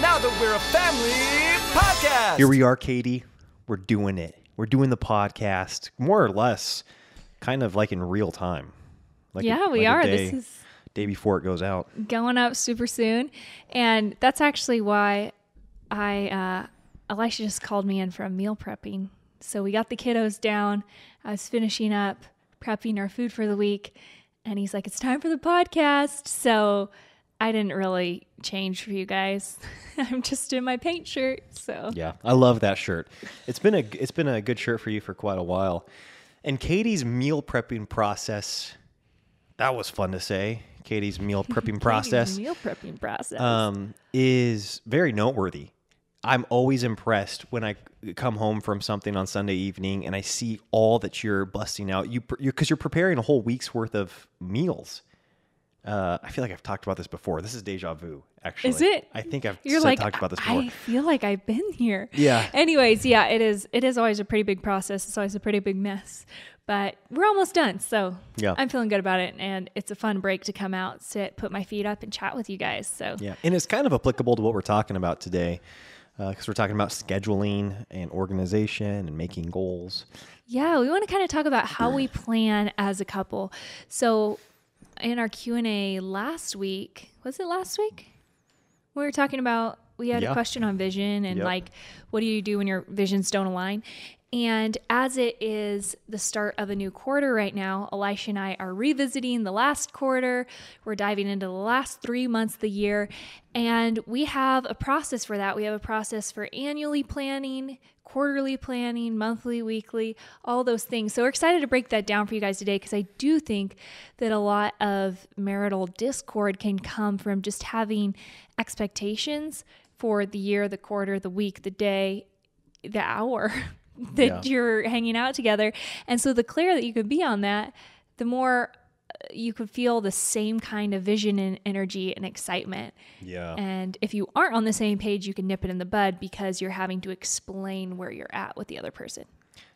now that we're a family podcast. Here we are, Katie. We're doing it. We're doing the podcast more or less, kind of like in real time. Like a- Yeah, we like are. Day, This is day before it goes out. going up super soon. And that's actually why I, uh, Elisha just called me in from meal prepping. So we got the kiddos down. I was finishing up prepping our food for the week. And he's like, it's time for the podcast. So I didn't really change for you guys. I'm just in my paint shirt. So Yeah, I love that shirt. It's been a it's been a good shirt for you for quite a while. And Katie's meal prepping process, that was fun to say. Katie's meal prepping process meal prepping process. um, is very noteworthy. I'm always impressed when I come home from something on Sunday evening and I see all that you're busting out. You because you're, preparing a whole week's worth of meals. Uh, I feel like I've talked about this before. This is deja vu. Actually, Is it? I think I've You're said- like, talked about this before. I feel like I've been here. Yeah. Anyways, yeah, it is. It is always a pretty big process. It's always a pretty big mess, but we're almost done. So Yeah. I'm feeling good about it, and it's a fun break to come out, sit, put my feet up, and chat with you guys. So Yeah, and it's kind of applicable to what we're talking about today, because we're talking about scheduling and organization and making goals. Yeah, we want to kind of talk about how we plan as a couple. So, in our Q and A last week, was it last week? We were talking about we had Yeah. a question on vision and Yep. like what do you do when your visions don't align? And as it is the start of a new quarter right now, Elisha and I are revisiting the last quarter. We're diving into the last three months of the year. And we have a process for that. We have a process for annually planning, quarterly planning, monthly, weekly, all those things. So we're excited to break that down for you guys today because I do think that a lot of marital discord can come from just having expectations for the year, the quarter, the week, the day, the hour that Yeah. you're hanging out together. And so the clearer that you can be on that, the more uh, you could feel the same kind of vision and energy and excitement. Yeah, And if you aren't on the same page, you can nip it in the bud because you're having to explain where you're at with the other person.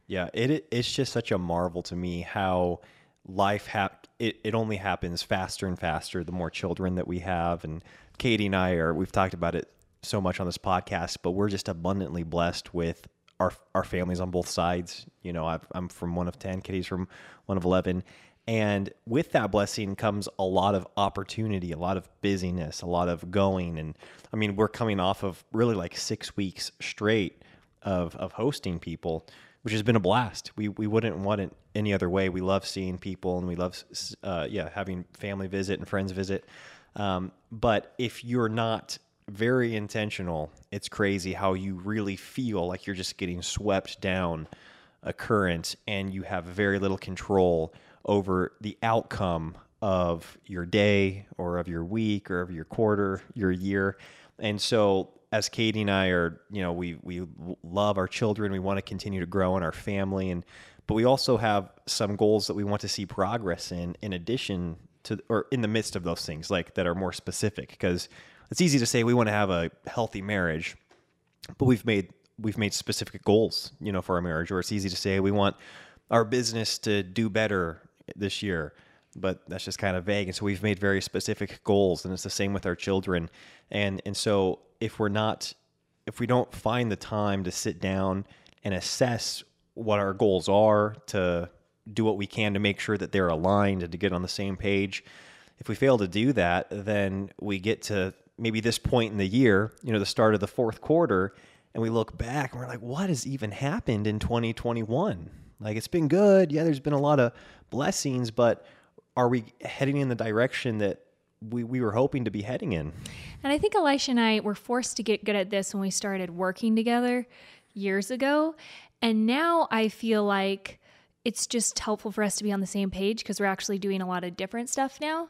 yeah. It it- it's just such a marvel to me how life hap- it, it only happens faster and faster the more children that we have and katie and i are we've talked about it so much on this podcast but we're just abundantly blessed with our our families on both sides you know I've, i'm from one of 10 katie's from one of 11 and with that blessing comes a lot of opportunity a lot of busyness a lot of going and i mean we're coming off of really like six weeks straight of of hosting people, which has been a blast. We we wouldn't want it any other way. We love seeing people and we love uh, yeah having family visit and friends visit. Um, but if you're not very intentional, it's crazy how you really feel like you're just getting swept down a current and you have very little control over the outcome of your day or of your week or of your quarter, your year. And so as Katie and I are, you know, we we love our children, we want to continue to grow in our family. And but we also have some goals that we want to see progress in in addition to or in the midst of those things like that are more specific. Because it's easy to say we want to have a healthy marriage but we've made we've made specific goals, you know, for our marriage. Or it's easy to say we want our business to do better this year, but that's just kind of vague. And so we've made very specific goals, and it's the same with our children. And and so if we're not if we don't find the time to sit down and assess what our goals are, to do what we can to make sure that they're aligned and to get on the same page, if we fail to do that, then we get to maybe this point in the year, you know, the start of the fourth quarter, and we look back and we're like, what has even happened in 2021? Like, it's been good. Yeah, there's been a lot of blessings, but are we heading in the direction that we, we were hoping to be heading in? And I think Elisha and I were forced to get good at this when we started working together years ago. And now I feel like it's just helpful for us to be on the same page because we're actually doing a lot of different stuff now.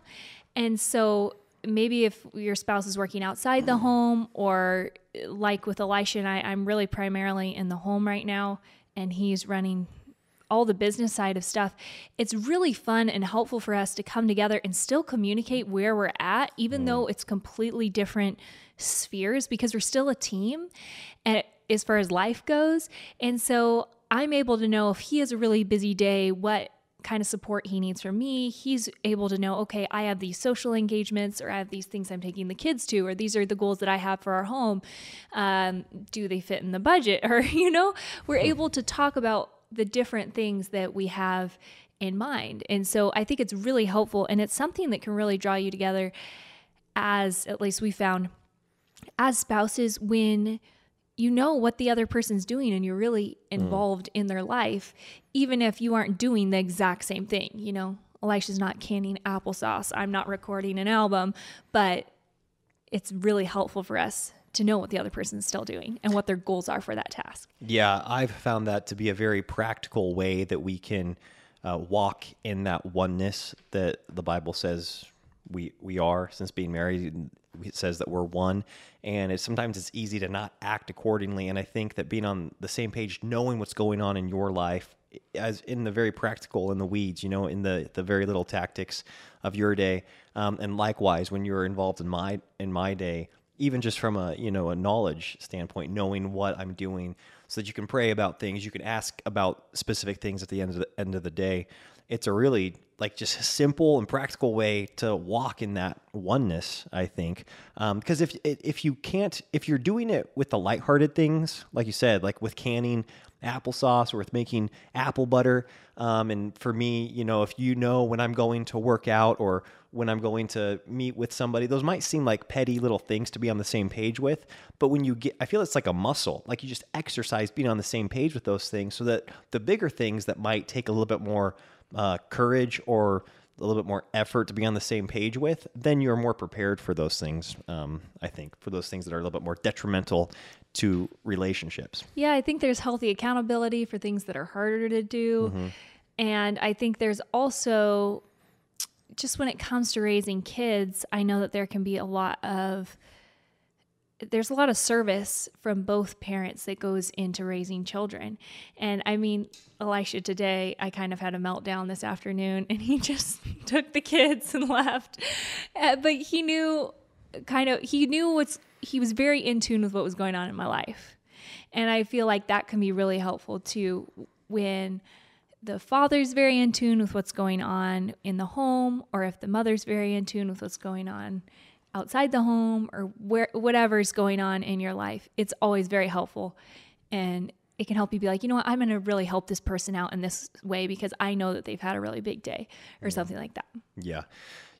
And so maybe if your spouse is working outside the home or like with Elisha and I, I'm really primarily in the home right now and he's running all the business side of stuff, it's really fun and helpful for us to come together and still communicate where we're at, even mm. though it's completely different spheres, because we're still a team and as far as life goes. And so I'm able to know if he has a really busy day, what kind of support he needs from me. He's able to know, okay, I have these social engagements or I have these things I'm taking the kids to, or these are the goals that I have for our home. Um, do they fit in the budget? Or, you know, we're able to talk about the different things that we have in mind. And so I think it's really helpful and it's something that can really draw you together as at least we found as spouses when you know what the other person's doing and you're really involved mm. in their life, even if you aren't doing the exact same thing. You know, Elisha's not canning applesauce, I'm not recording an album, but it's really helpful for us to know what the other person's still doing and what their goals are for that task. Yeah, I've found that to be a very practical way that we can uh, walk in that oneness that the Bible says we we are since being married says that we're one. And it's sometimes it's easy to not act accordingly. And i think that being on the same page knowing what's going on in your life as in the very practical in the weeds you know in the the very little tactics of your day. Um, and likewise when you're involved in my in my day even just from a you know a knowledge standpoint knowing what i'm doing so that you can pray about things you can ask about specific things at the end of the end of the day it's a really like just simple and practical way to walk in that oneness i think. Because um, if if you can't if you're doing it with the lighthearted things like you said like with canning applesauce or with making apple butter um, and for me you know if you know when i'm going to work out or when i'm going to meet with somebody those might seem like petty little things to be on the same page with but when you get i feel it's like a muscle like you just exercise being on the same page with those things so that the bigger things that might take a little bit more uh, courage or a little bit more effort to be on the same page with, then you're more prepared for those things. Um, I think for those things that are a little bit more detrimental to relationships. Yeah, I think there's healthy accountability for things that are harder to do. Mm-hmm. And I think there's also just when it comes to raising kids, I know that there can be a lot of there's a lot of service from both parents that goes into raising children. And I mean, Elisha today, I kind of had a meltdown this afternoon and he just took the kids and left. Uh, but he knew kind of, he knew what's, he was very in tune with what was going on in my life. And I feel like that can be really helpful too when the father's very in tune with what's going on in the home or if the mother's very in tune with what's going on outside the home or where whatever's going on in your life, it's always very helpful. And it can help you be like, you know what, I'm going to really help this person out in this way because I know that they've had a really big day or mm-hmm. something like that. Yeah.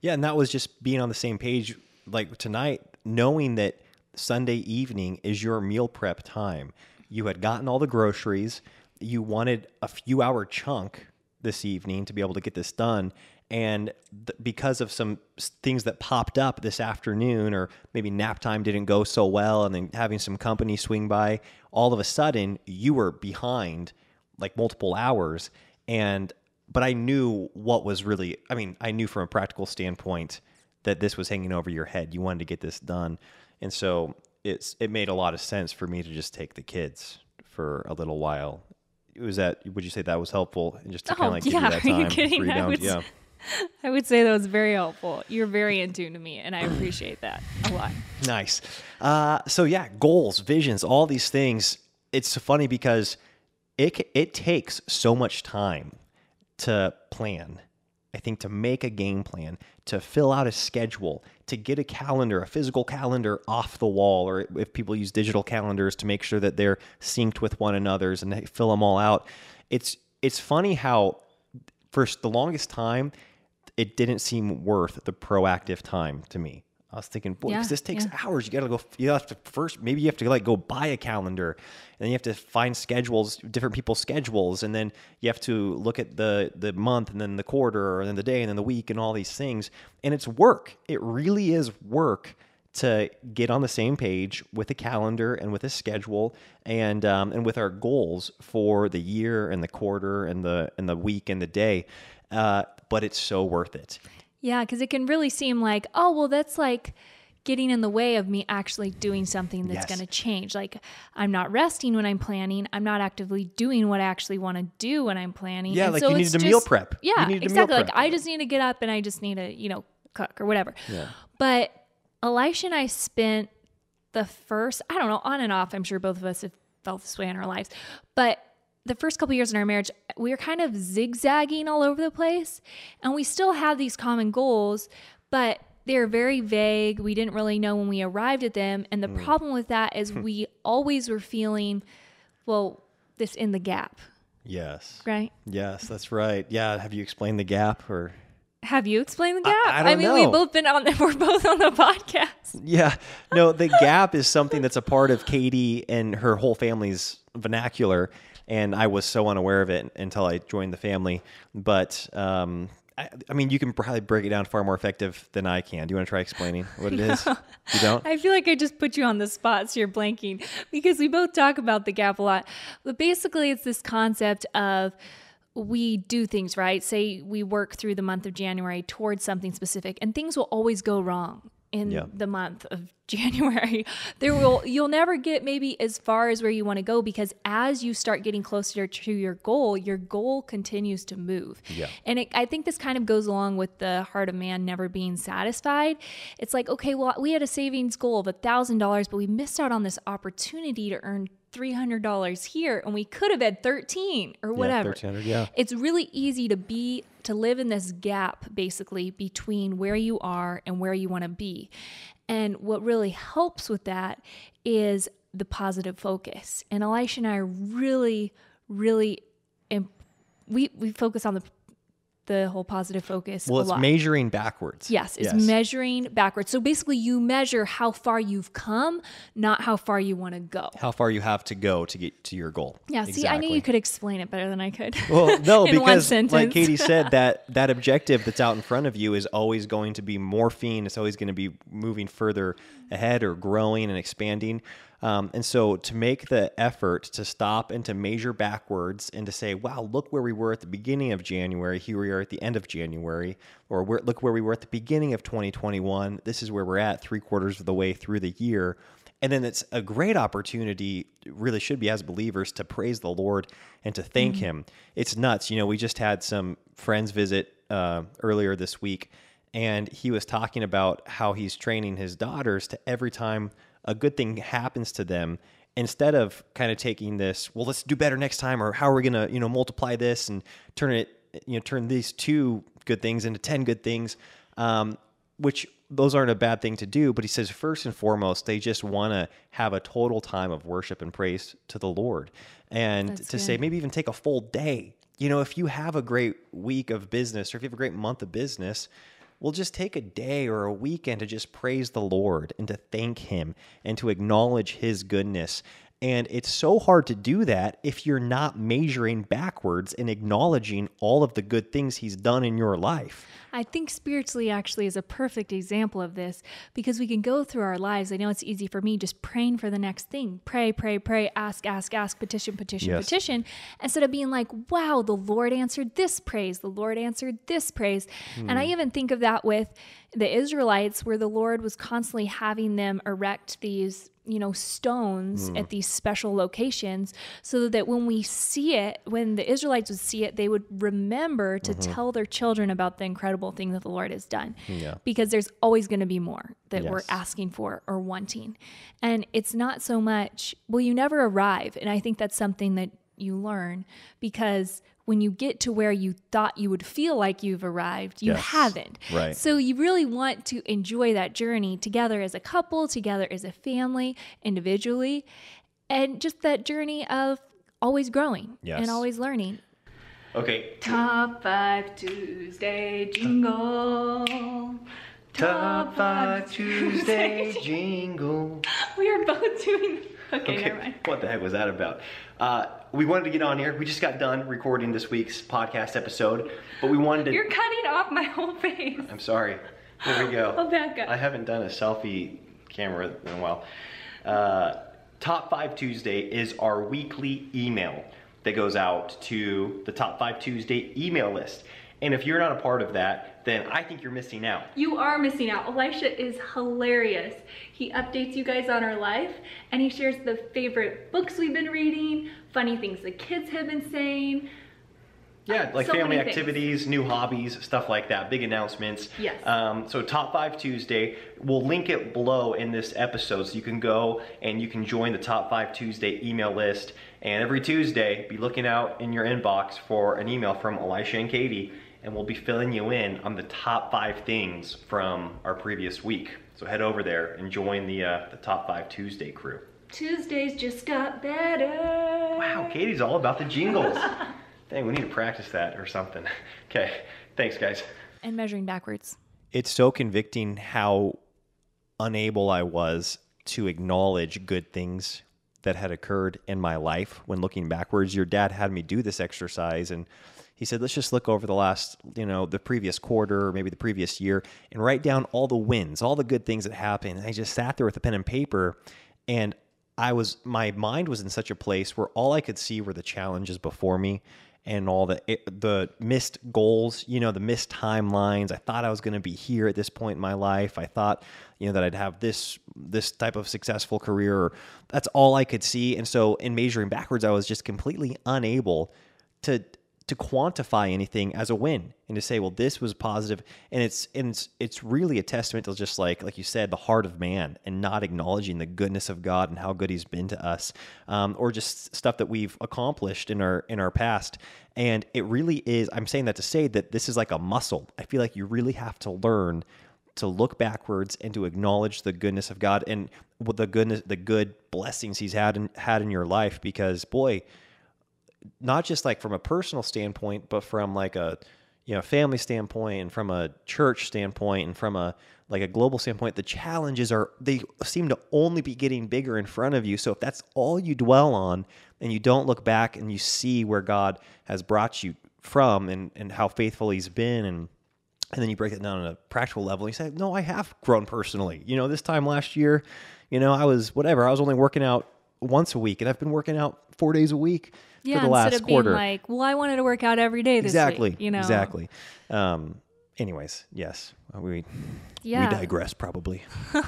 Yeah. And that was just being on the same page like tonight, knowing that Sunday evening is your meal prep time. You had gotten all the groceries, you wanted a few hour chunk this evening to be able to get this done and th- because of some things that popped up this afternoon or maybe nap time didn't go so well and then having some company swing by all of a sudden you were behind like multiple hours and but i knew what was really i mean i knew from a practical standpoint that this was hanging over your head. You wanted to get this done. And so it's it made a lot of sense for me to just take the kids for a little while. Was that would you say that was helpful? And just to oh, kind of like yeah, give you that time are you kidding? I would, yeah I would say that was very helpful. You're very in tune to me, and I appreciate that a lot. Nice. Uh, so yeah, goals, visions, all these things. It's funny because it it takes so much time to plan. I think to make a game plan, to fill out a schedule, to get a calendar, a physical calendar off the wall, or if people use digital calendars to make sure that they're synced with one another's and they fill them all out. It's it's funny how for the longest time it didn't seem worth the proactive time to me. I was thinking, boy, yeah, this takes yeah. hours. You got to go. You have to first. Maybe you have to like go buy a calendar, and then you have to find schedules, different people's schedules, and then you have to look at the the month, and then the quarter, and then the day, and then the week, and all these things. And it's work. It really is work to get on the same page with a calendar and with a schedule, and um, and with our goals for the year and the quarter and the and the week and the day. Uh, but it's so worth it. Yeah, because it can really seem like, oh, well, that's like getting in the way of me actually doing something that's yes. going to change. Like I'm not resting when I'm planning. I'm not actively doing what I actually want to do when I'm planning. Yeah, and like so you need to meal prep. Yeah, exactly. Like I just need to get up and I just need to, you know, cook or whatever. Yeah. But Elisha and I spent the first, I don't know, on and off. I'm sure both of us have felt this way in our lives, but the first couple years in our marriage, we were kind of zigzagging all over the place, and we still had these common goals, but they're very vague. We didn't really know when we arrived at them, and the mm. problem with that is hmm. we always were feeling, well, this in the gap, Yes. right? Yes, that's right. Yeah. Have you explained the gap or? Have you explained the gap? I don't mean, know. we've both been on the, we're both on the podcast. Yeah. No, the gap is something that's a part of Katie and her whole family's vernacular. And I was so unaware of it until I joined the family. But, um, I, I mean, you can probably break it down far more effective than I can. Do you want to try explaining what it is? You don't? I feel like I just put you on the spot, so you're blanking because we both talk about the gap a lot. But basically, it's this concept of we do things right. Say we work through the month of January towards something specific, and things will always go wrong in Yeah. the month of January. There will you'll never get maybe as far as where you want to go because as you start getting closer to your goal, your goal continues to move. Yeah. And it, I think this kind of goes along with the heart of man never being satisfied. It's like, okay, well, we had a savings goal of a thousand dollars, but we missed out on this opportunity to earn three hundred dollars here, and we could have had thirteen or whatever. Yeah, 1300, yeah. It's really easy to be to live in this gap basically between where you are and where you want to be. And what really helps with that is the positive focus. And Elisha and I are really, really, imp- we we focus on the the whole positive focus. Well, it's lot. measuring backwards. Yes, it's measuring backwards. So basically, you measure how far you've come, not how far you want to go. How far you have to go to get to your goal. Yeah, see, I knew you could explain it better than I could. Well, no, in because like Katie said, that that objective that's out in front of you is always going to be morphine. It's always going to be moving further ahead or growing and expanding. Um, and so to make the effort to stop and to measure backwards and to say, wow, look where we were at the beginning of January, here we are at the end of January, or where, look where we were at the beginning of 2021, this is where we're at three quarters of the way through the year. And then it's a great opportunity, really should be as believers, to praise the Lord and to thank Him. It's nuts. You know, we just had some friends visit uh, earlier this week, and he was talking about how he's training his daughters to every time a good thing happens to them, instead of kind of taking this, well, let's do better next time, or how are we going to, you know, multiply this and turn it, you know, turn these two good things into 10 good things. Um, which those aren't a bad thing to do, but he says first and foremost, they just want to have a total time of worship and praise to the Lord. And That's to say, maybe even take a full day. You know, if you have a great week of business or if you have a great month of business, well, just take a day or a weekend to just praise the Lord and to thank Him and to acknowledge His goodness. And it's so hard to do that if you're not measuring backwards and acknowledging all of the good things He's done in your life. I think spiritually actually is a perfect example of this because we can go through our lives. I know it's easy for me just praying for the next thing. Pray, pray, pray, ask, ask, ask, petition, petition, Yes. petition. Instead of being like, wow, the Lord answered this praise, the Lord answered this praise. And I hmm. even think of that with the Israelites where the Lord was constantly having them erect these you know stones hmm. at these special locations so that when we see it when the israelites would see it they would remember to mm-hmm. tell their children about the incredible thing that the lord has done Yeah. because there's always going to be more that we're asking for or wanting and it's not so much well you never arrive and i think that's something that you learn because when you get to where you thought you would feel like you've arrived you Yes. haven't Right. so you really want to enjoy that journey together as a couple, together as a family, individually, and just that journey of always growing Yes. and always learning. Okay. Top five Tuesday jingle. Top five Tuesday jingle. We are both doing. Okay, Okay, never mind. what the heck was that about? Uh, we wanted to get on here. We just got done recording this week's podcast episode, but we wanted to. You're cutting off my whole face. I'm sorry. Here we go. I'll back up. I haven't done a selfie camera in a while. Uh, Top 5 Tuesday is our weekly email that goes out to the Top 5 Tuesday email list. And if you're not a part of that, then I think you're missing out. You are missing out. Elisha is hilarious. He updates you guys on our life and he shares the favorite books we've been reading, funny things the kids have been saying. Yeah, like So family activities, new hobbies, stuff like that, big announcements. Yes. Um, so Top 5 Tuesday, we'll link it below in this episode so you can go and you can join the Top 5 Tuesday email list. And every Tuesday, be looking out in your inbox for an email from Elisha and Katie, and we'll be filling you in on the top five things from our previous week. So head over there and join the, uh, the Top 5 Tuesday crew. Tuesdays just got better. Wow, Katie's all about the jingles. Dang, we need to practice that or something. Okay, thanks, guys. And measuring backwards. It's so convicting how unable I was to acknowledge good things that had occurred in my life when looking backwards. Your dad had me do this exercise and he said, let's just look over the last, you know, the previous quarter or maybe the previous year and write down all the wins, all the good things that happened. And I just sat there with a pen and paper and I was, my mind was in such a place where all I could see were the challenges before me and all the the missed goals, you know, the missed timelines. I thought I was going to be here at this point in my life. I thought, you know, that I'd have this this type of successful career. That's all I could see. And so in measuring backwards, I was just completely unable to to quantify anything as a win and to say, well, this was positive, and it's and it's it's really a testament to just like like you said, the heart of man, and not acknowledging the goodness of God and how good He's been to us, um, or just stuff that we've accomplished in our in our past. And it really is. I'm saying that to say that this is like a muscle. I feel like you really have to learn to look backwards and to acknowledge the goodness of God and the goodness, the good blessings He's had had in your life. Because boy, not just like from a personal standpoint, but from like a you know family standpoint and from a church standpoint and from a like a global standpoint, the challenges are they seem to only be getting bigger in front of you. So if that's all you dwell on and you don't look back and you see where God has brought you from and, and how faithful he's been and and then you break it down on a practical level. You say, no, I have grown personally. You know, this time last year, you know, I was whatever. I was only working out once a week, and I've been working out four days a week Yeah, for the last instead of quarter. being like, well, I wanted to work out every day this exactly. week. You know, Exactly. Um, anyways, yes, we Yeah. we digress probably.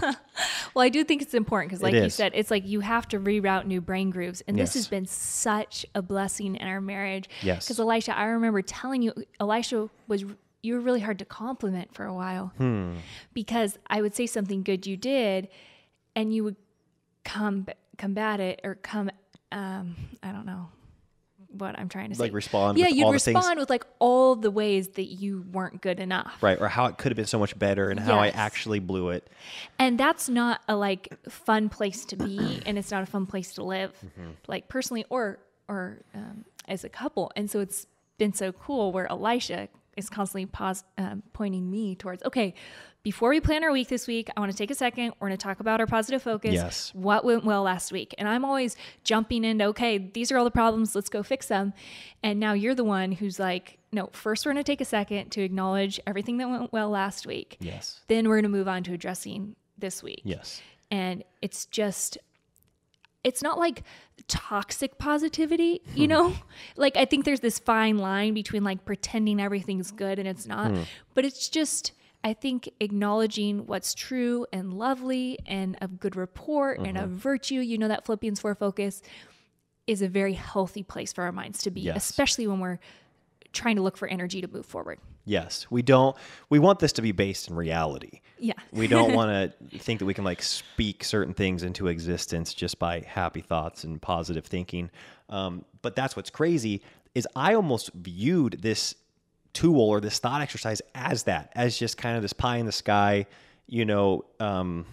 Well, I do think it's important because, like you said, it's like you have to reroute new brain grooves, and this has been such a blessing in our marriage. Yes. Because Elisha, I remember telling you, Elisha was you were really hard to compliment for a while Hmm. because I would say something good you did, and you would come combat it or come. Um, I don't know what I'm trying to say. Like respond Yeah, with you'd all the things- respond with like all the ways that you weren't good enough. Right, or how it could have been so much better, and how I actually blew it. and that's not a like fun place to be and it's not a fun place to live like personally or or um, as a couple and so it's been so cool where elisha is constantly pos- um, pointing me towards okay before we plan our week this week i want to take a second we're going to talk about our positive focus Yes. what went well last week and i'm always jumping into okay these are all the problems let's go fix them and now you're the one who's like no first we're going to take a second to acknowledge everything that went well last week Yes. then we're going to move on to addressing this week. Yes. And it's just, it's not like toxic positivity, you know? like, I think there's this fine line between like pretending everything's good and it's not, hmm. but it's just, I think acknowledging what's true and lovely and of good report and of virtue, you know, that Philippians 4 focus is a very healthy place for our minds to be, Yes. especially when we're trying to look for energy to move forward. Yes. We don't. We want this to be based in reality. Yeah. we don't want to think that we can like speak certain things into existence just by happy thoughts and positive thinking. Um, but that's what's crazy is I almost viewed this tool or this thought exercise as that, as just kind of this pie in the sky, you know, um,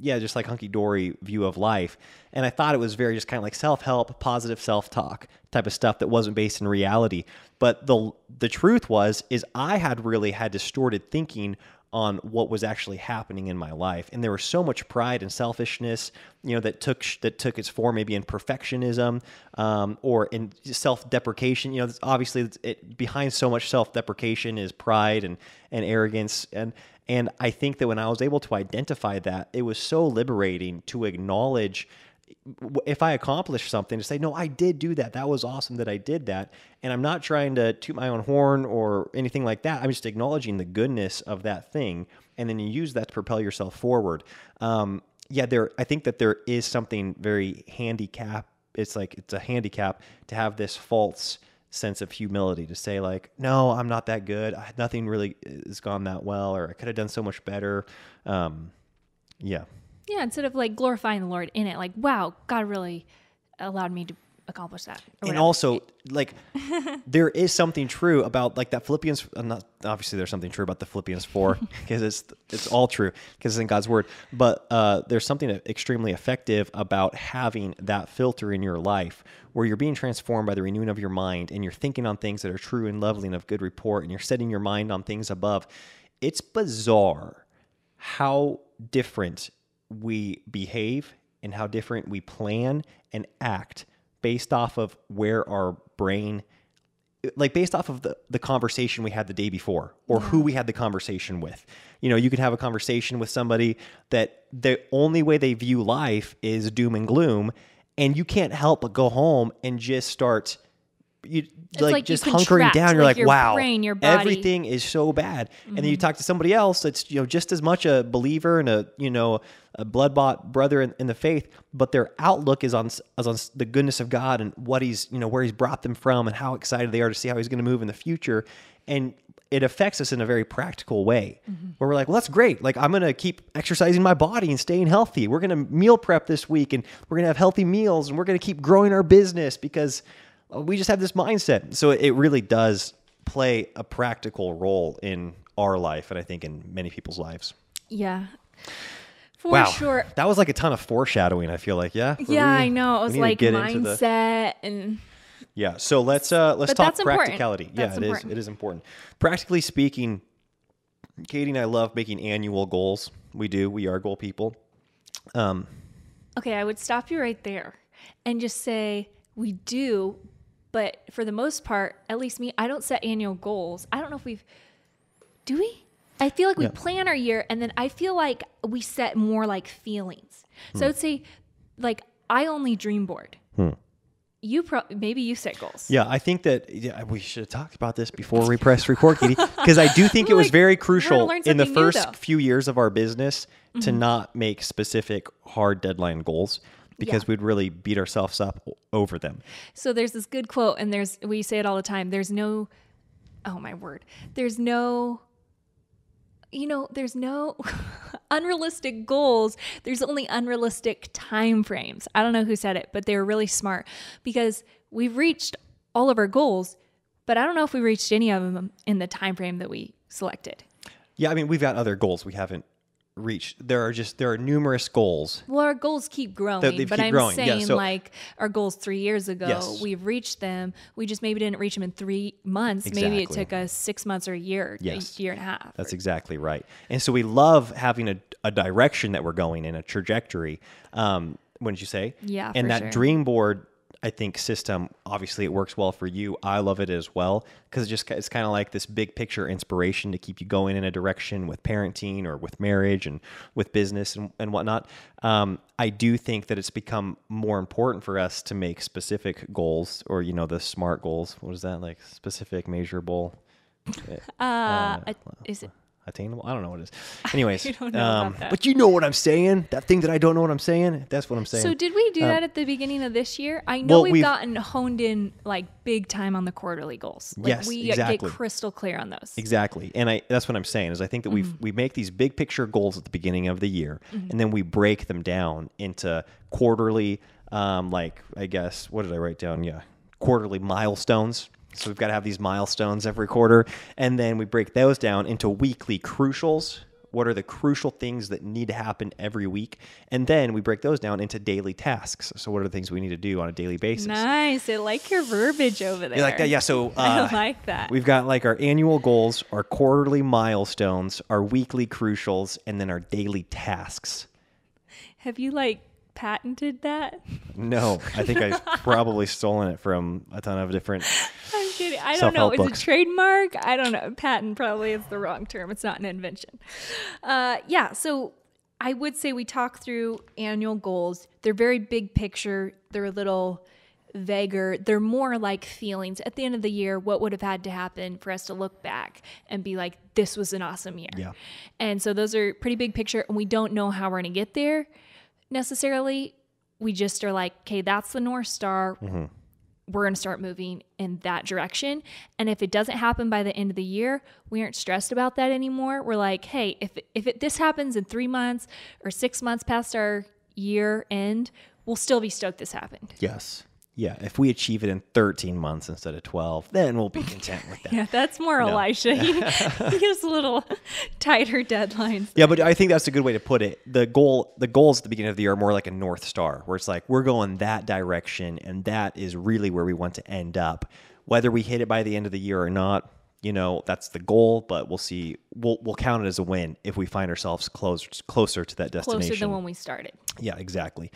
yeah, just like hunky dory view of life. And I thought it was very just kind of like self help, positive self talk type of stuff that wasn't based in reality. But the the truth was is I had really had distorted thinking on what was actually happening in my life, and there was so much pride and selfishness, you know, that took that took its form maybe in perfectionism um, or in self deprecation. You know, obviously, it, behind so much self deprecation is pride and and arrogance and and I think that when I was able to identify that, it was so liberating to acknowledge if I accomplish something to say, no, I did do that. That was awesome that I did that. And I'm not trying to toot my own horn or anything like that. I'm just acknowledging the goodness of that thing. And then you use that to propel yourself forward. Um, yeah, there, I think that there is something very handicap. It's like, it's a handicap to have this false sense of humility to say like, no, I'm not that good. Nothing really has gone that well, or I could have done so much better. Um, yeah, Yeah, instead of like glorifying the Lord in it, like, wow, God really allowed me to accomplish that. and also like there is something true about like that philippians uh, not obviously there's something true about the philippians 4 because it's it's all true because it's in god's word but uh, there's something extremely effective about having that filter in your life where you're being transformed by the renewing of your mind and you're thinking on things that are true and lovely and of good report and you're setting your mind on things above it's bizarre how different we behave and how different we plan and act based off of where our brain like based off of the, the conversation we had the day before or who we had the conversation with. You know you could have a conversation with somebody that the only way they view life is doom and gloom and you can't help but go home and just start you like, like you just hunkering down you're like like, your wow brain, your body. everything is so bad. And then you mm-hmm. talk to somebody else that's you know just as much a believer and a you know a blood bought brother in, in the faith but their outlook is on is on the goodness of god and what he's you know where he's brought them from and how excited they are to see how he's going to move in the future. And it affects us in a very practical way mm-hmm. where we're like well that's great. Like i'm going to keep exercising my body and staying healthy. We're going to meal prep this week and we're going to have healthy meals and we're going to keep growing our business because we just have this mindset. So it really does play a practical role in our life, and I think in many people's lives. yeah, for wow, sure. that was like a ton of foreshadowing. I feel like, yeah, Yeah, we- I know. It was like into the- mindset and yeah. So let's uh let's But talk important. practicality. That's yeah, it is. important. It is important. Practically speaking, Katie and I love making annual goals. We do. We are goal people. Um, Okay, I would stop you right there and just say we do, but for the most part, at least me, I don't set annual goals. I don't know if we've do we? I feel like we Yeah. plan our year and then I feel like we set more like feelings. Hmm. So I would say like I only dream board. You pro- maybe you set goals. Yeah, I think that yeah, we should have talked about this before we pressed record, Katie, because I do think it was very crucial in the new, first. Mm-hmm. few years of our business to not make specific hard deadline goals because Yeah. we'd really beat ourselves up over them. So there's this good quote, and there's we say it all the time. There's no, oh my word, there's no, you know, there's no unrealistic goals. There's only unrealistic time frames. I don't know who said it, but they were really smart because we've reached all of our goals, but I don't know if we reached any of them in the time frame that we selected. Yeah, I mean, we've got other goals we haven't reached. There are just there are numerous goals. Well, our goals keep growing, they but keep I'm growing. Yeah, saying so- like our goals three years ago, Yes. we've reached them. We just maybe didn't reach them in three months. Exactly. Maybe it took us six months or a year, Yes. a year and a half. That's exactly right. And so we love having a, a direction that we're going in, a trajectory. Um, wouldn't you say? Yeah, And that sure. dream board, I think, system, obviously it works well for you. I love it as well because it just it's kind of like this big picture inspiration to keep you going in a direction with parenting or with marriage and with business and, and whatnot. Um, I do think that it's become more important for us to make specific goals or, you know, the SMART goals. What is that? Like specific, measurable, uh, is it? Attainable. I don't know what it is. Anyways, don't know about um, that. but you know what I'm saying. That thing that I don't know what I'm saying. That's what I'm saying. So did we do that at the beginning of this year? I know well, we've, we've- gotten honed in like big time on the quarterly goals. Like Yes, we exactly. get crystal clear on those. Exactly. And I that's what I'm saying is I think that we Mm-hmm. we make these big picture goals at the beginning of the year and then we break them down into quarterly um like I guess what did I write down? Yeah. Quarterly milestones. So we've got to have these milestones every quarter and then we break those down into weekly crucials. What are the crucial things that need to happen every week? And then we break those down into daily tasks. So what are the things we need to do on a daily basis? Nice. I like your verbiage over there. You like that? Yeah. So I uh, like that. We've got like our annual goals, our quarterly milestones, our weekly crucials, and then our daily tasks. Have you like patented that? No, I think I've probably stolen it from a ton of different. I'm kidding. I don't know. Is books. it trademark? I don't know. Patent probably is the wrong term. It's not an invention. Uh, yeah. So I would say we talk through annual goals. They're very big picture. They're a little vaguer. They're more like feelings. At the end of the year, what would have had to happen for us to look back and be like, this was an awesome year? Yeah. And so those are pretty big picture, and we don't know how we're going to get there necessarily. We just are like, okay, that's the North Star. Mm-hmm. we're going to start moving in that direction. And if it doesn't happen by the end of the year, we aren't stressed about that anymore. We're like, hey, if if it, this happens in three months or six months past our year end, we'll still be stoked this happened. Yes. Yeah. If we achieve it in 13 months instead of 12, then we'll be content with that. Yeah, that's more Elisha. He, he gives a little tighter deadlines. Yeah, but I think that's a good way to put it. The goal, the goals at the beginning of the year are more like a north star, where it's like we're going that direction, and that is really where we want to end up. Whether we hit it by the end of the year or not, you know, that's the goal. But we'll see. We'll we'll count it as a win if we find ourselves closer closer to that destination. Closer than when we started. Yeah, exactly.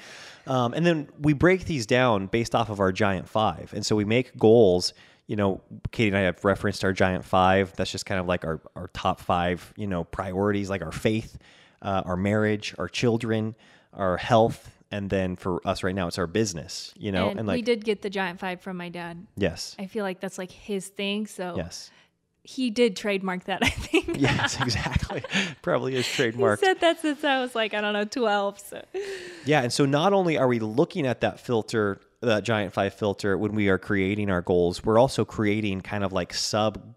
Um, and then we break these down based off of our giant five, and so we make goals you know, Katie and I have referenced our giant five. That's just kind of like our, our top five, you know, priorities, like our faith, uh, our marriage, our children, our health, and then for us right now, it's our business. You know, and, and like we did get the giant five from my dad. yes, I feel like that's like his thing. So yes, he did trademark that. I think. yes, exactly. Probably is He trademarked. said that since I was like I don't know twelve. So Yeah, and so not only are we looking at that filter, that giant five filter, when we are creating our goals, we're also creating kind of like sub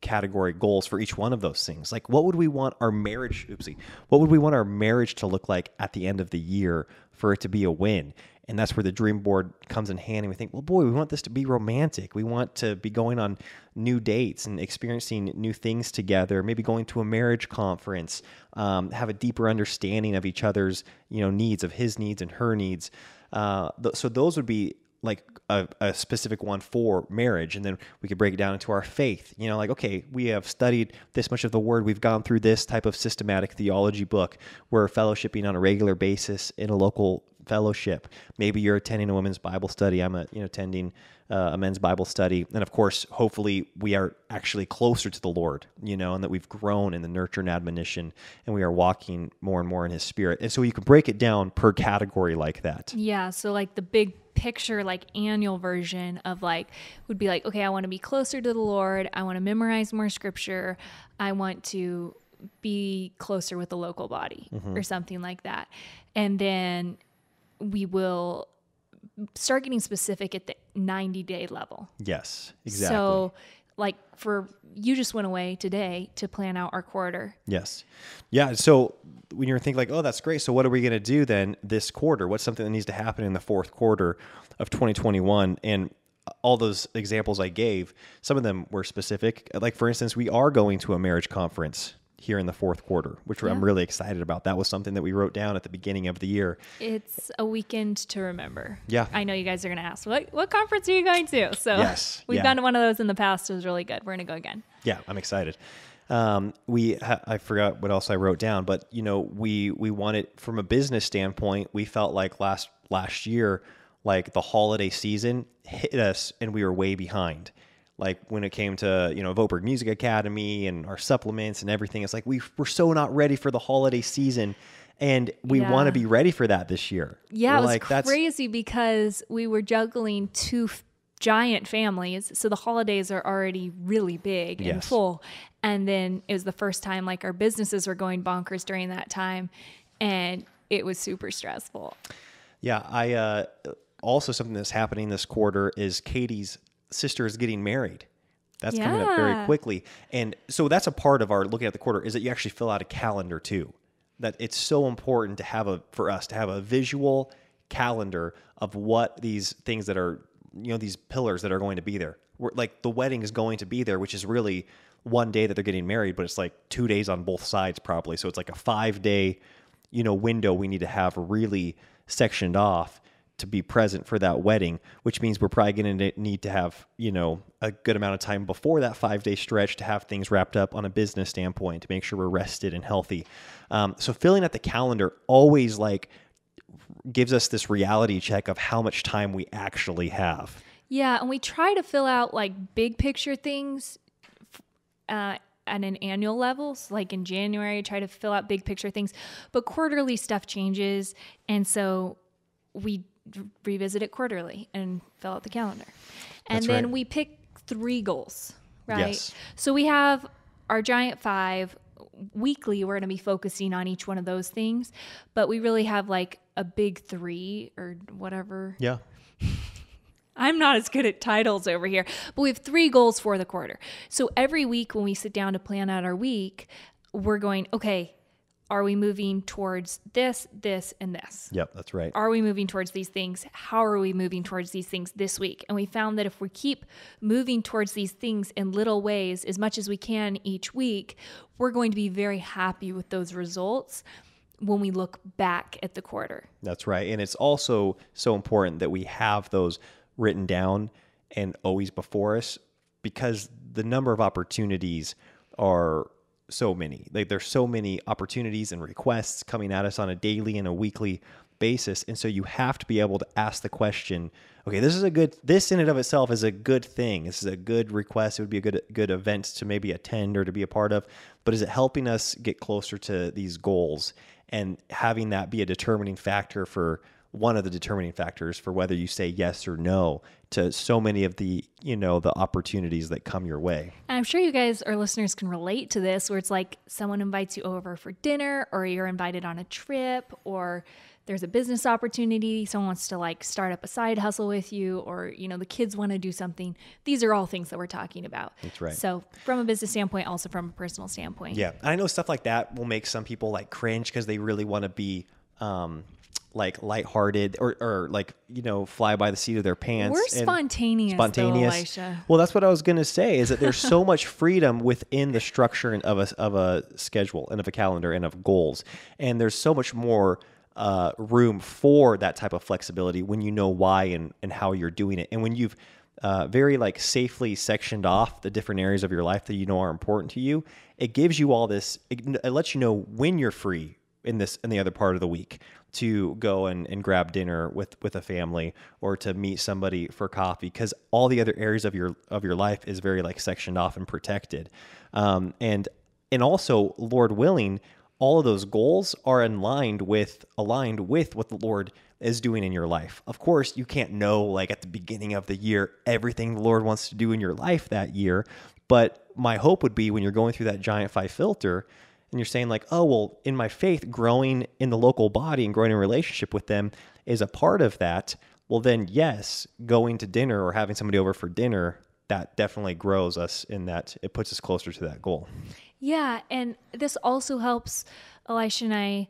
category goals for each one of those things. Like what would we want our marriage, oopsie, what would we want our marriage to look like at the end of the year for it to be a win? And that's where the dream board comes in handy. We think, well, boy, we want this to be romantic. We want to be going on new dates and experiencing new things together. Maybe going to a marriage conference, um, have a deeper understanding of each other's, you know, needs, of his needs and her needs. Uh, th- so those would be like a, a specific one for marriage and then we could break it down into our faith you know like okay we have studied this much of the word we've gone through this type of systematic theology book we're fellowshipping on a regular basis in a local fellowship maybe you're attending a women's bible study i'm a, you know attending uh, a men's bible study and of course hopefully we are actually closer to the lord you know and that we've grown in the nurture and admonition and we are walking more and more in his spirit and so you can break it down per category like that yeah, so like the big picture, like annual version of like would be like, okay, I want to be closer to the Lord. I want to memorize more scripture. I want to be closer with the local body or something like that. And then we will start getting specific at the 90 day level. yes exactly So, like for you just went away today to plan out our quarter. Yes. Yeah. So when you're thinking like, oh, that's great. So what are we going to do then this quarter? What's something that needs to happen in the fourth quarter of 2021? And all those examples I gave, some of them were specific. Like for instance, we are going to a marriage conference here in the fourth quarter, which I'm really excited about. That was something that we wrote down at the beginning of the year. It's a weekend to remember. Yeah. I know you guys are going to ask, what, what conference are you going to? So Yes, we've yeah. gone to one of those in the past. It was really good. We're going to go again. Yeah, I'm excited. Um, we ha- I forgot what else I wrote down, but you know, we we wanted from a business standpoint, we felt like last last year, like the holiday season hit us, and we were way behind. Like when it came to you know Voberg Music Academy and our supplements and everything, it's like we we're so not ready for the holiday season, and we Yeah. want to be ready for that this year. Yeah, We're it was like that's crazy because we were juggling two f- giant families. So the holidays are already really big and Yes. full. And then it was the first time like our businesses were going bonkers during that time. And it was super stressful. Yeah, I uh, also something that's happening this quarter is Katie's sister is getting married. That's coming up very quickly, and so that's a part of our looking at the quarter is that you actually fill out a calendar too. That it's so important to have a for us to have a visual calendar of what these things that are you know these pillars that are going to be there. We're, like the wedding is going to be there, which is really one day that they're getting married, but it's like two days on both sides probably. So it's like a five day you know window we need to have really sectioned off to be present for that wedding which means we're probably going to need to have you know a good amount of time before that five day stretch to have things wrapped up on a business standpoint to make sure we're rested and healthy. Um, so filling out the calendar always like gives us this reality check of how much time we actually have. Yeah, and we try to fill out like big picture things uh, at an annual level. So like in January, try to fill out big picture things, but quarterly stuff changes, and so we revisit it quarterly and fill out the calendar, and That's then right. we pick three goals. Right. Yes. So we have our giant five. Weekly, we're going to be focusing on each one of those things, but we really have like a big three or whatever yeah I'm not as good at titles over here, but we have three goals for the quarter. So every week when we sit down to plan out our week, we're going, okay, are we moving towards this, this, and this? Yep, that's right. Are we moving towards these things? How are we moving towards these things this week? And we found that if we keep moving towards these things in little ways as much as we can each week, we're going to be very happy with those results when we look back at the quarter. That's right. And it's also so important that we have those written down and always before us because the number of opportunities are so many. Like there's so many opportunities and requests coming at us on a daily and a weekly basis. And so you have to be able to ask the question, okay, this is a good this in and of itself is a good thing. This is a good request. It would be a good good event to maybe attend or to be a part of. But is it helping us get closer to these goals and having that be a determining factor for one of the determining factors for whether you say yes or no to so many of the you know the opportunities that come your way. And i'm sure you guys or listeners can relate to this where it's like someone invites you over for dinner or you're invited on a trip or there's a business opportunity someone wants to like start up a side hustle with you or you know the kids want to do something. These are all things that we're talking about. That's right. So from a business standpoint also from a personal standpoint. Yeah i know stuff like that will make some people like cringe because they really want to be um, like lighthearted or, or like you know fly by the seat of their pants. We're spontaneous, spontaneous. Though, well, that's what I was going to say. Is that there's so much freedom within the structure of a of a schedule and of a calendar and of goals, and there's so much more. Uh, room for that type of flexibility when you know why and, and how you're doing it and when you've uh, very like safely sectioned off the different areas of your life that you know are important to you it gives you all this it, it lets you know when you're free in this in the other part of the week to go and, and grab dinner with with a family or to meet somebody for coffee because all the other areas of your of your life is very like sectioned off and protected. Um, and and also lord willing all of those goals are aligned with aligned with what the lord is doing in your life. Of course you can't know like at the beginning of the year everything the lord wants to do in your life that year but my hope would be when you're going through that giant five filter and you're saying like, oh, well, in my faith, growing in the local body and growing in relationship with them is a part of that. Well, then yes, going to dinner or having somebody over for dinner, that definitely grows us in that it puts us closer to that goal. Yeah. And this also helps Elisha and I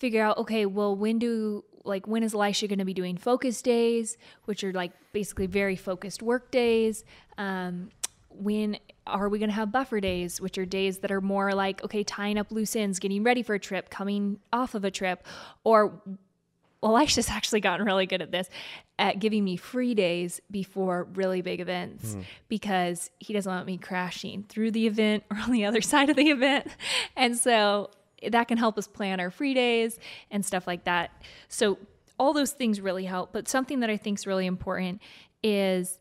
figure out, okay, well, when do like when is Elisha going to be doing focus days, which are like basically very focused work days? Um, when are we going to have buffer days, which are days that are more like, okay, tying up loose ends, getting ready for a trip, coming off of a trip? Or well, Elisha's actually gotten really good at this, at giving me free days before really big events mm. because he doesn't want me crashing through the event or on the other side of the event. And so that can help us plan our free days and stuff like that. So all those things really help. But something that I think is really important is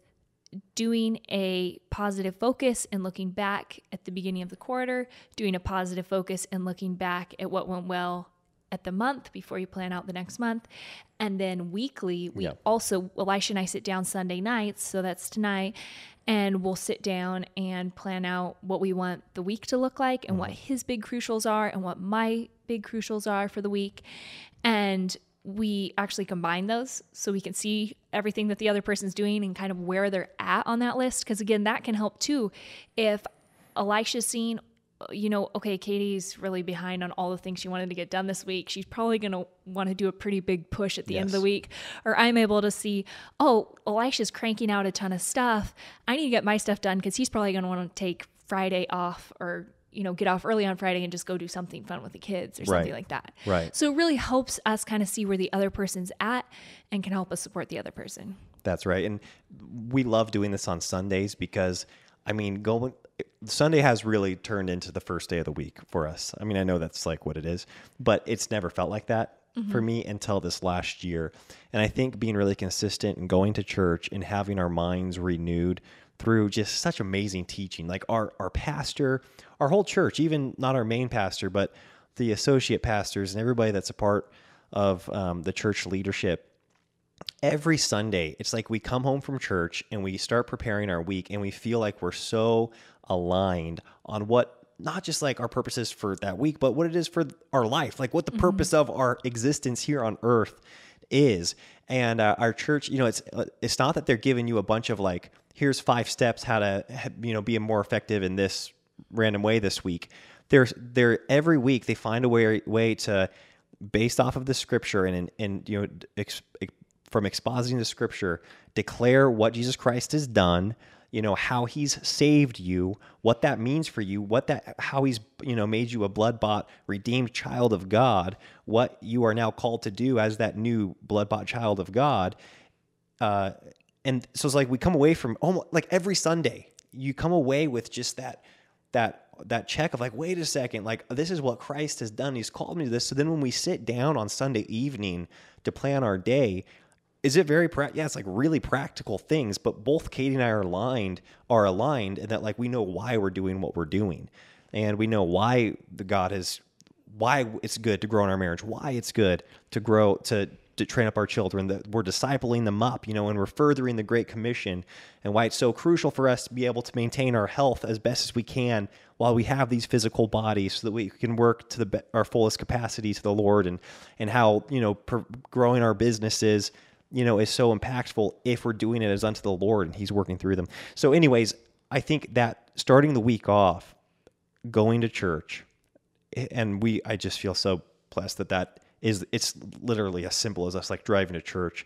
doing a positive focus and looking back at the beginning of the quarter, doing a positive focus and looking back at what went well at the month before you plan out the next month. And then weekly, we yeah. also, Elisha and I sit down Sunday nights, so that's tonight, and we'll sit down and plan out what we want the week to look like and mm-hmm. what his big crucials are and what my big crucials are for the week. And we actually combine those so we can see everything that the other person's doing and kind of where they're at on that list. Because again, that can help too. If Elisha's seen, you know, okay, Katie's really behind on all the things she wanted to get done this week. She's probably going to want to do a pretty big push at the yes. end of the week. Or I'm able to see, oh, Elisha's cranking out a ton of stuff. I need to get my stuff done because he's probably going to want to take Friday off or you know, get off early on Friday and just go do something fun with the kids or something right. like that. Right. So it really helps us kind of see where the other person's at and can help us support the other person. That's right. And we love doing this on Sundays because I mean, going Sunday has really turned into the first day of the week for us. I mean, I know that's like what it is, but it's never felt like that mm-hmm. for me until this last year. And I think being really consistent and going to church and having our minds renewed through just such amazing teaching. Like our our pastor, our whole church, even not our main pastor, but the associate pastors and everybody that's a part of um, the church leadership. Every Sunday, it's like we come home from church and we start preparing our week, and we feel like we're so aligned on what not just like our purposes for that week, but what it is for our life, like what the mm-hmm. purpose of our existence here on earth is. And uh, our church, you know, it's uh, it's not that they're giving you a bunch of like, here's five steps how to you know be more effective in this random way this week. They're they're every week they find a way way to based off of the scripture and and you know ex, from expositing the scripture declare what Jesus Christ has done you know how he's saved you what that means for you what that how he's you know made you a blood bought redeemed child of god what you are now called to do as that new blood bought child of god uh and so it's like we come away from almost like every sunday you come away with just that that that check of like wait a second like this is what christ has done. He's called me to this. So then when we sit down on sunday evening to plan our day is it very pra- yeah it's like really practical things but both katie and i are aligned are aligned and that like we know why we're doing what we're doing. And we know why the god has why it's good to grow in our marriage why it's good to grow to to train up our children that we're discipling them up you know and we're furthering the great commission and why it's so crucial for us to be able to maintain our health as best as we can while we have these physical bodies so that we can work to the our fullest capacity to the lord and and how you know per- growing our businesses you know, is so impactful if we're doing it as unto the Lord and He's working through them. So, anyways, I think that starting the week off, going to church, and we, I just feel so blessed that that is, it's literally as simple as us like driving to church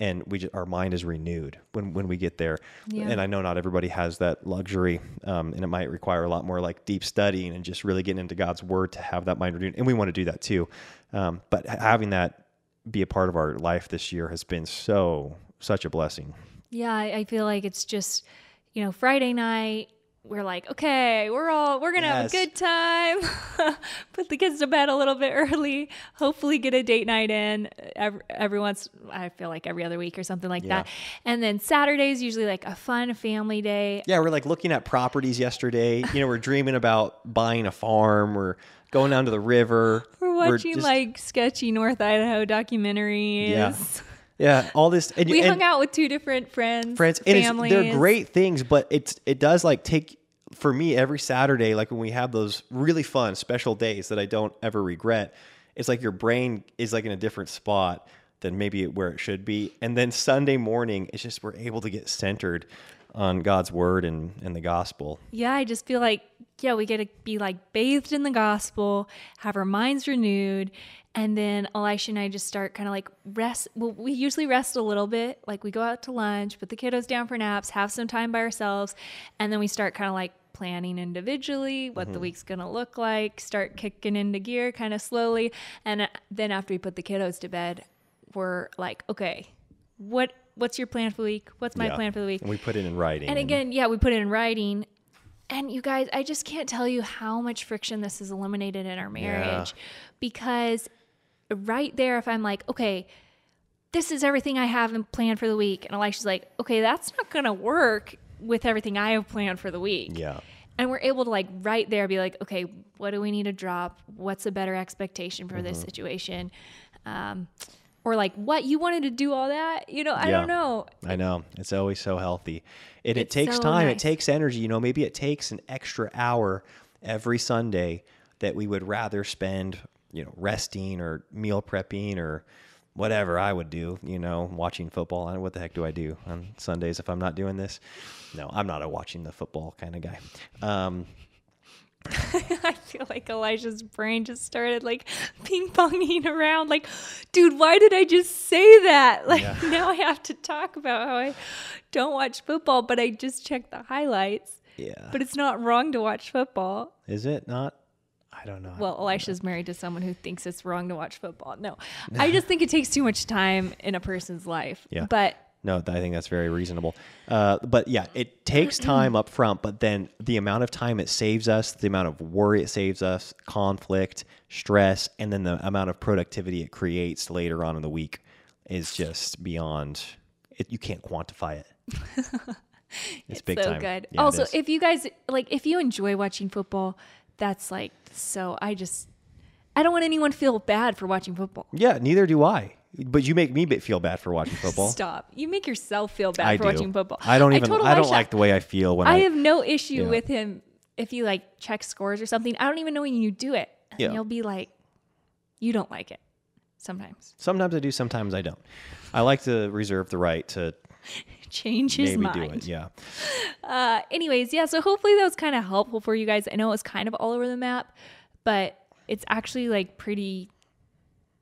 and we just, our mind is renewed when, when we get there. Yeah. And I know not everybody has that luxury, um, and it might require a lot more like deep studying and just really getting into God's word to have that mind renewed. And we want to do that too. Um, but having that be a part of our life this year has been so such a blessing. Yeah, I feel like it's just, you know, Friday night. We're like, okay, we're all we're gonna have a good time. Put the kids to bed a little bit early. Hopefully, get a date night in every, every once. I feel like every other week or something like that. And then Saturday's usually like a fun family day. Yeah, we're like looking at properties yesterday. You know, we're dreaming about buying a farm. We're going down to the river. We're watching just- like sketchy North Idaho documentaries. yeah, yeah, all this. And, We and hung out with two different friends, friends, and families. they're great things, but it's it does like take for me every Saturday, like when we have those really fun special days that I don't ever regret. It's like your brain is like in a different spot than maybe where it should be, and then Sunday morning, it's just we're able to get centered on God's word and and the gospel. yeah, I just feel like, yeah, we get to be like bathed in the gospel, have our minds renewed. And then Elisha and I just start kind of like rest. Well, we usually rest a little bit. Like we go out to lunch, put the kiddos down for naps, have some time by ourselves. And then we start kind of like planning individually what the week's going to look like, start kicking into gear kind of slowly. And uh, then after we put the kiddos to bed, we're like, okay, what what's your plan for the week? What's my Yeah. plan for the week? And we put it in writing. And again, yeah, we put it in writing. And you guys, I just can't tell you how much friction this has eliminated in our marriage because right there, if I'm like, okay, this is everything I have planned for the week, and Elisha's like, okay, that's not going to work with everything I have planned for the week. yeah. And we're able to like right there be like, okay, what do we need to drop? What's a better expectation for Mm-hmm. this situation? Um, or like, what you wanted to do all that? You know, I Yeah. don't know. I know. It's always so healthy. And it takes so time, it takes energy. You know, maybe it takes an extra hour every Sunday that we would rather spend, you know, resting or meal prepping or whatever I would do, you know, watching football. And what the heck do I do on Sundays if I'm not doing this? No, I'm not a watching the football kind of guy. Um, I feel like Elisha's brain just started like ping ponging around. Like, dude, why did I just say that? Like, Yeah. now I have to talk about how I don't watch football, but I just checked the highlights. yeah. But it's not wrong to watch football. Is it not? I don't know. Well, Elisha's married to someone who thinks it's wrong to watch football. No, I just think it takes too much time in a person's life. Yeah. But No, I think that's very reasonable. Uh, but yeah, it takes time up front, but then the amount of time it saves us, the amount of worry it saves us, conflict, stress, and then the amount of productivity it creates later on in the week is just beyond. It, you can't quantify it. It's, big so time. good. Yeah, also, if you guys like, if you enjoy watching football, that's like so. I just, I don't want anyone to feel bad for watching football. yeah, neither do I. But you make me feel bad for watching football. Stop. You make yourself feel bad I for do. watching football. I don't even. told I, don't like the way I feel when I. I have no issue Yeah. with him if you like check scores or something. I don't even know when you do it. And Yeah. you'll be like, you don't like it. Sometimes. Sometimes I do, sometimes I don't. I like to reserve the right to Change his maybe mind. do it. Yeah. Uh, anyways, yeah, so hopefully that was kind of helpful for you guys. I know it was kind of all over the map, but it's actually like pretty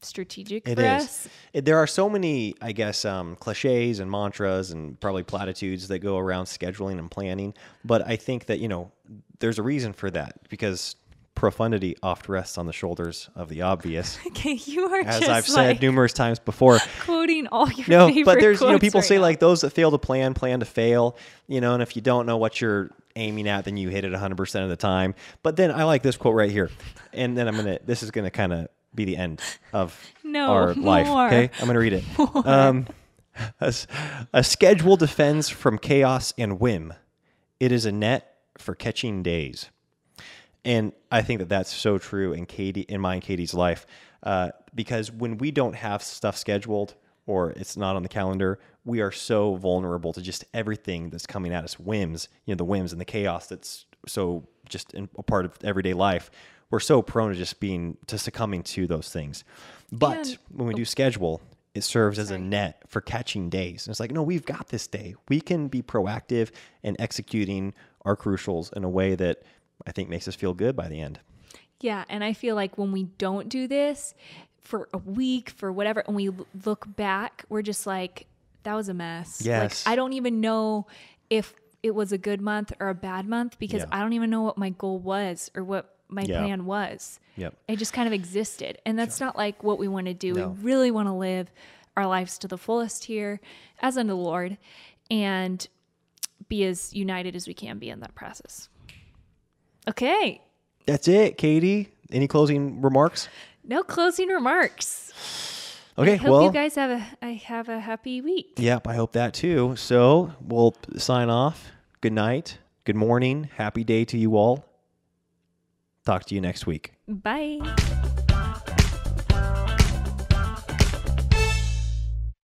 strategic It for is. us. It- there are so many, I guess, um, cliches and mantras and probably platitudes that go around scheduling and planning. But I think that, you know, there's a reason for that because profundity oft rests on the shoulders of the obvious. Okay, you are As I've said numerous times before. quoting all your No, but there's, you know, people right say now. like those that fail to plan, plan to fail, you know, and if you don't know what you're aiming at, then you hit it 100% of the time. But then I like this quote right here. And then I'm going to, this is going to kind of be the end of No, our life. more. Okay. I'm going to read it. Um, a, a schedule defends from chaos and whim. It is a net for catching days. And I think that that's so true in Katie, in my and Katie's life, uh, because when we don't have stuff scheduled or it's not on the calendar, we are so vulnerable to just everything that's coming at us, whims, you know, the whims and the chaos that's so just in, a part of everyday life. We're so prone to just being to succumbing to those things. But when we do schedule, it serves as a net for catching days. And it's like, no, we've got this day. We can be proactive in executing our crucials in a way that I think makes us feel good by the end. Yeah, and I feel like when we don't do this for a week, for whatever, and we look back, we're just like, that was a mess. Yes. Like, I don't even know if it was a good month or a bad month because Yeah. I don't even know what my goal was or what my Yeah. plan was. Yep. It just kind of existed. And that's not like what we want to do. No. We really want to live our lives to the fullest here as unto the Lord and be as united as we can be in that process. Okay. That's it, Katie. Any closing remarks? No closing remarks. Okay, I hope well, you guys have a I have a happy week. yep, I hope that too. So we'll sign off. Good night, good morning, happy day to you all. Talk to you next week. Bye.